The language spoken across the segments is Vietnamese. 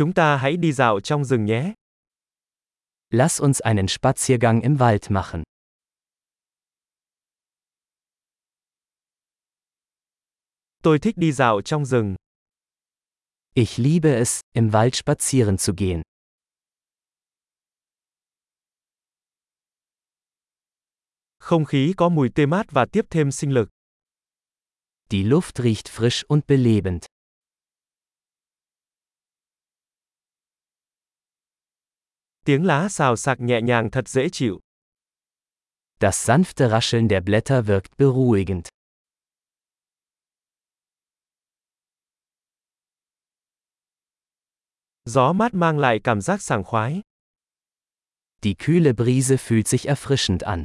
Chúng ta hãy đi dạo trong rừng nhé. Lass uns einen Spaziergang im Wald machen. Tôi thích đi dạo trong rừng. Ich liebe es, im Wald spazieren zu gehen. Không khí có mùi tê mát và tiếp thêm sinh lực. Die Luft riecht frisch und belebend. Tiếng lá xào xạc nhẹ nhàng thật dễ chịu. Das sanfte Rascheln der Blätter wirkt beruhigend. Gió mát mang lại cảm giác sảng khoái. Die kühle Brise fühlt sich erfrischend an.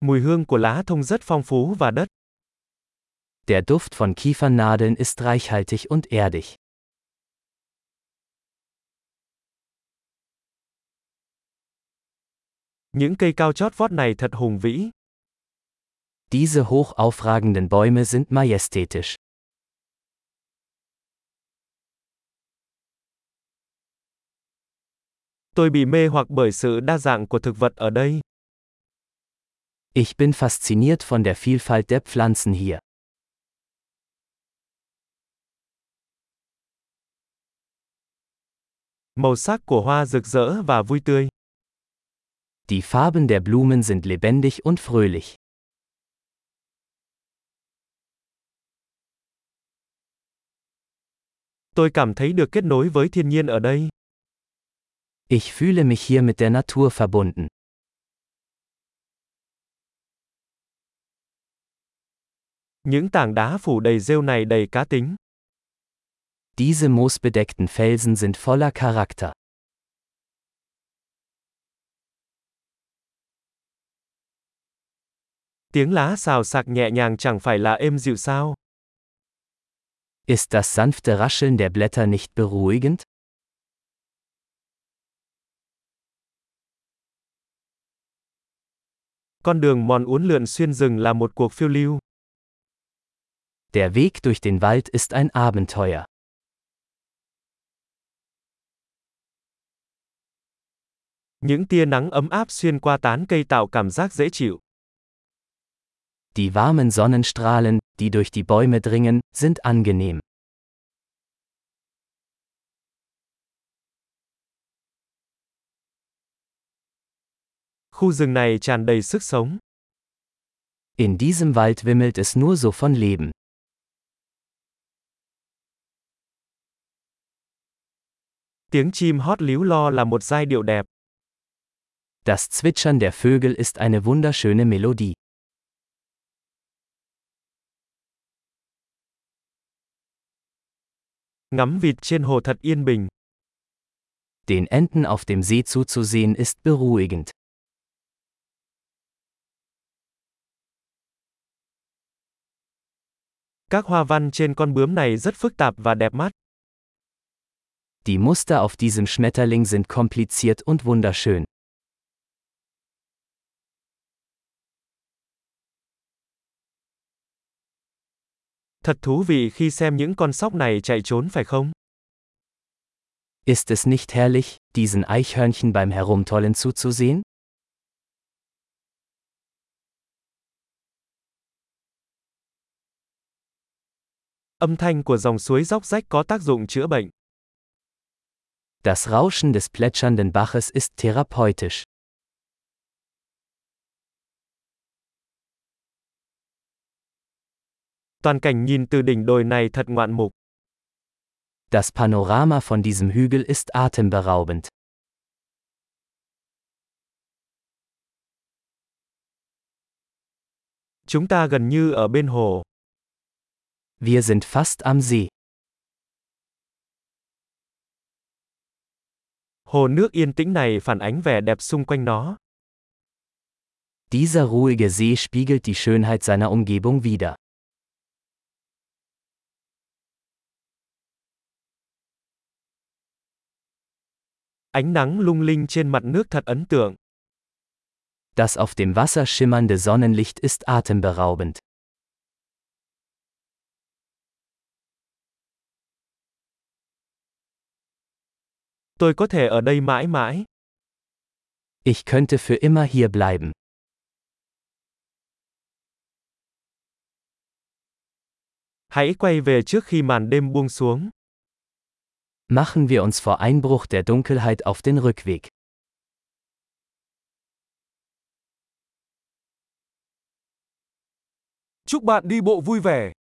Mùi hương của lá thông rất phong phú và đất. Der Duft von Kiefernadeln ist reichhaltig und erdig. Những cây cao chót vót này thật hùng vĩ. Diese hoch aufragenden Bäume sind majestätisch. Tôi bị mê hoặc bởi sự đa dạng của thực vật ở đây. Ich bin fasziniert von der Vielfalt der Pflanzen hier. Màu sắc của hoa rực rỡ và vui tươi. Die Farben der Blumen sind lebendig und fröhlich. Tôi cảm thấy được kết nối với thiên nhiên ở đây. Ich fühle mich hier mit der Natur verbunden. Những tảng đá phủ đầy rêu này đầy cá tính. Diese moosbedeckten Felsen sind voller Charakter. Tiếng lá xào xạc nhẹ nhàng chẳng phải là êm dịu sao? Ist das sanfte Rascheln der Blätter nicht beruhigend? Con đường mòn uốn lượn xuyên rừng là một cuộc phiêu lưu. Der Weg durch den Wald ist ein Abenteuer. Những tia nắng ấm áp xuyên qua tán cây tạo cảm giác dễ chịu. Die warmen Sonnenstrahlen, die durch die Bäume dringen, sind angenehm. Khu rừng này tràn đầy sức sống. In diesem Wald wimmelt es nur so von Leben. Tiếng chim hót líu lo là một giai điệu đẹp. Das Zwitschern der Vögel ist eine wunderschöne Melodie. Ngắm vịt trên hồ thật yên bình. Den Enten auf dem See zuzusehen ist beruhigend. Các hoa văn trên con bướm này rất phức tạp và đẹp mắt. Die Muster auf diesem Schmetterling sind kompliziert und wunderschön. Thật thú vị khi xem những con sóc này chạy trốn phải không? Ist es nicht herrlich, diesen Eichhörnchen beim Herumtollen zuzusehen? Âm thanh của dòng suối róc rách có tác dụng chữa bệnh. Das Rauschen des plätschernden Baches ist therapeutisch. Toàn cảnh nhìn từ đỉnh đồi này thật ngoạn mục. Das Panorama von diesem Hügel ist atemberaubend. Chúng ta gần như ở bên hồ. Wir sind fast am See. Hồ nước yên tĩnh này phản ánh vẻ đẹp xung quanh nó. Dieser ruhige See spiegelt die Schönheit seiner Umgebung wider. Ánh nắng lung linh trên mặt nước thật ấn tượng. Das auf dem Wasser schimmernde Sonnenlicht ist atemberaubend. Tôi có thể ở đây mãi mãi. Ich könnte für immer hier bleiben. Hãy quay về trước khi màn đêm buông xuống. Machen wir uns vor Einbruch der Dunkelheit auf den Rückweg. Chúc bạn đi bộ vui vẻ.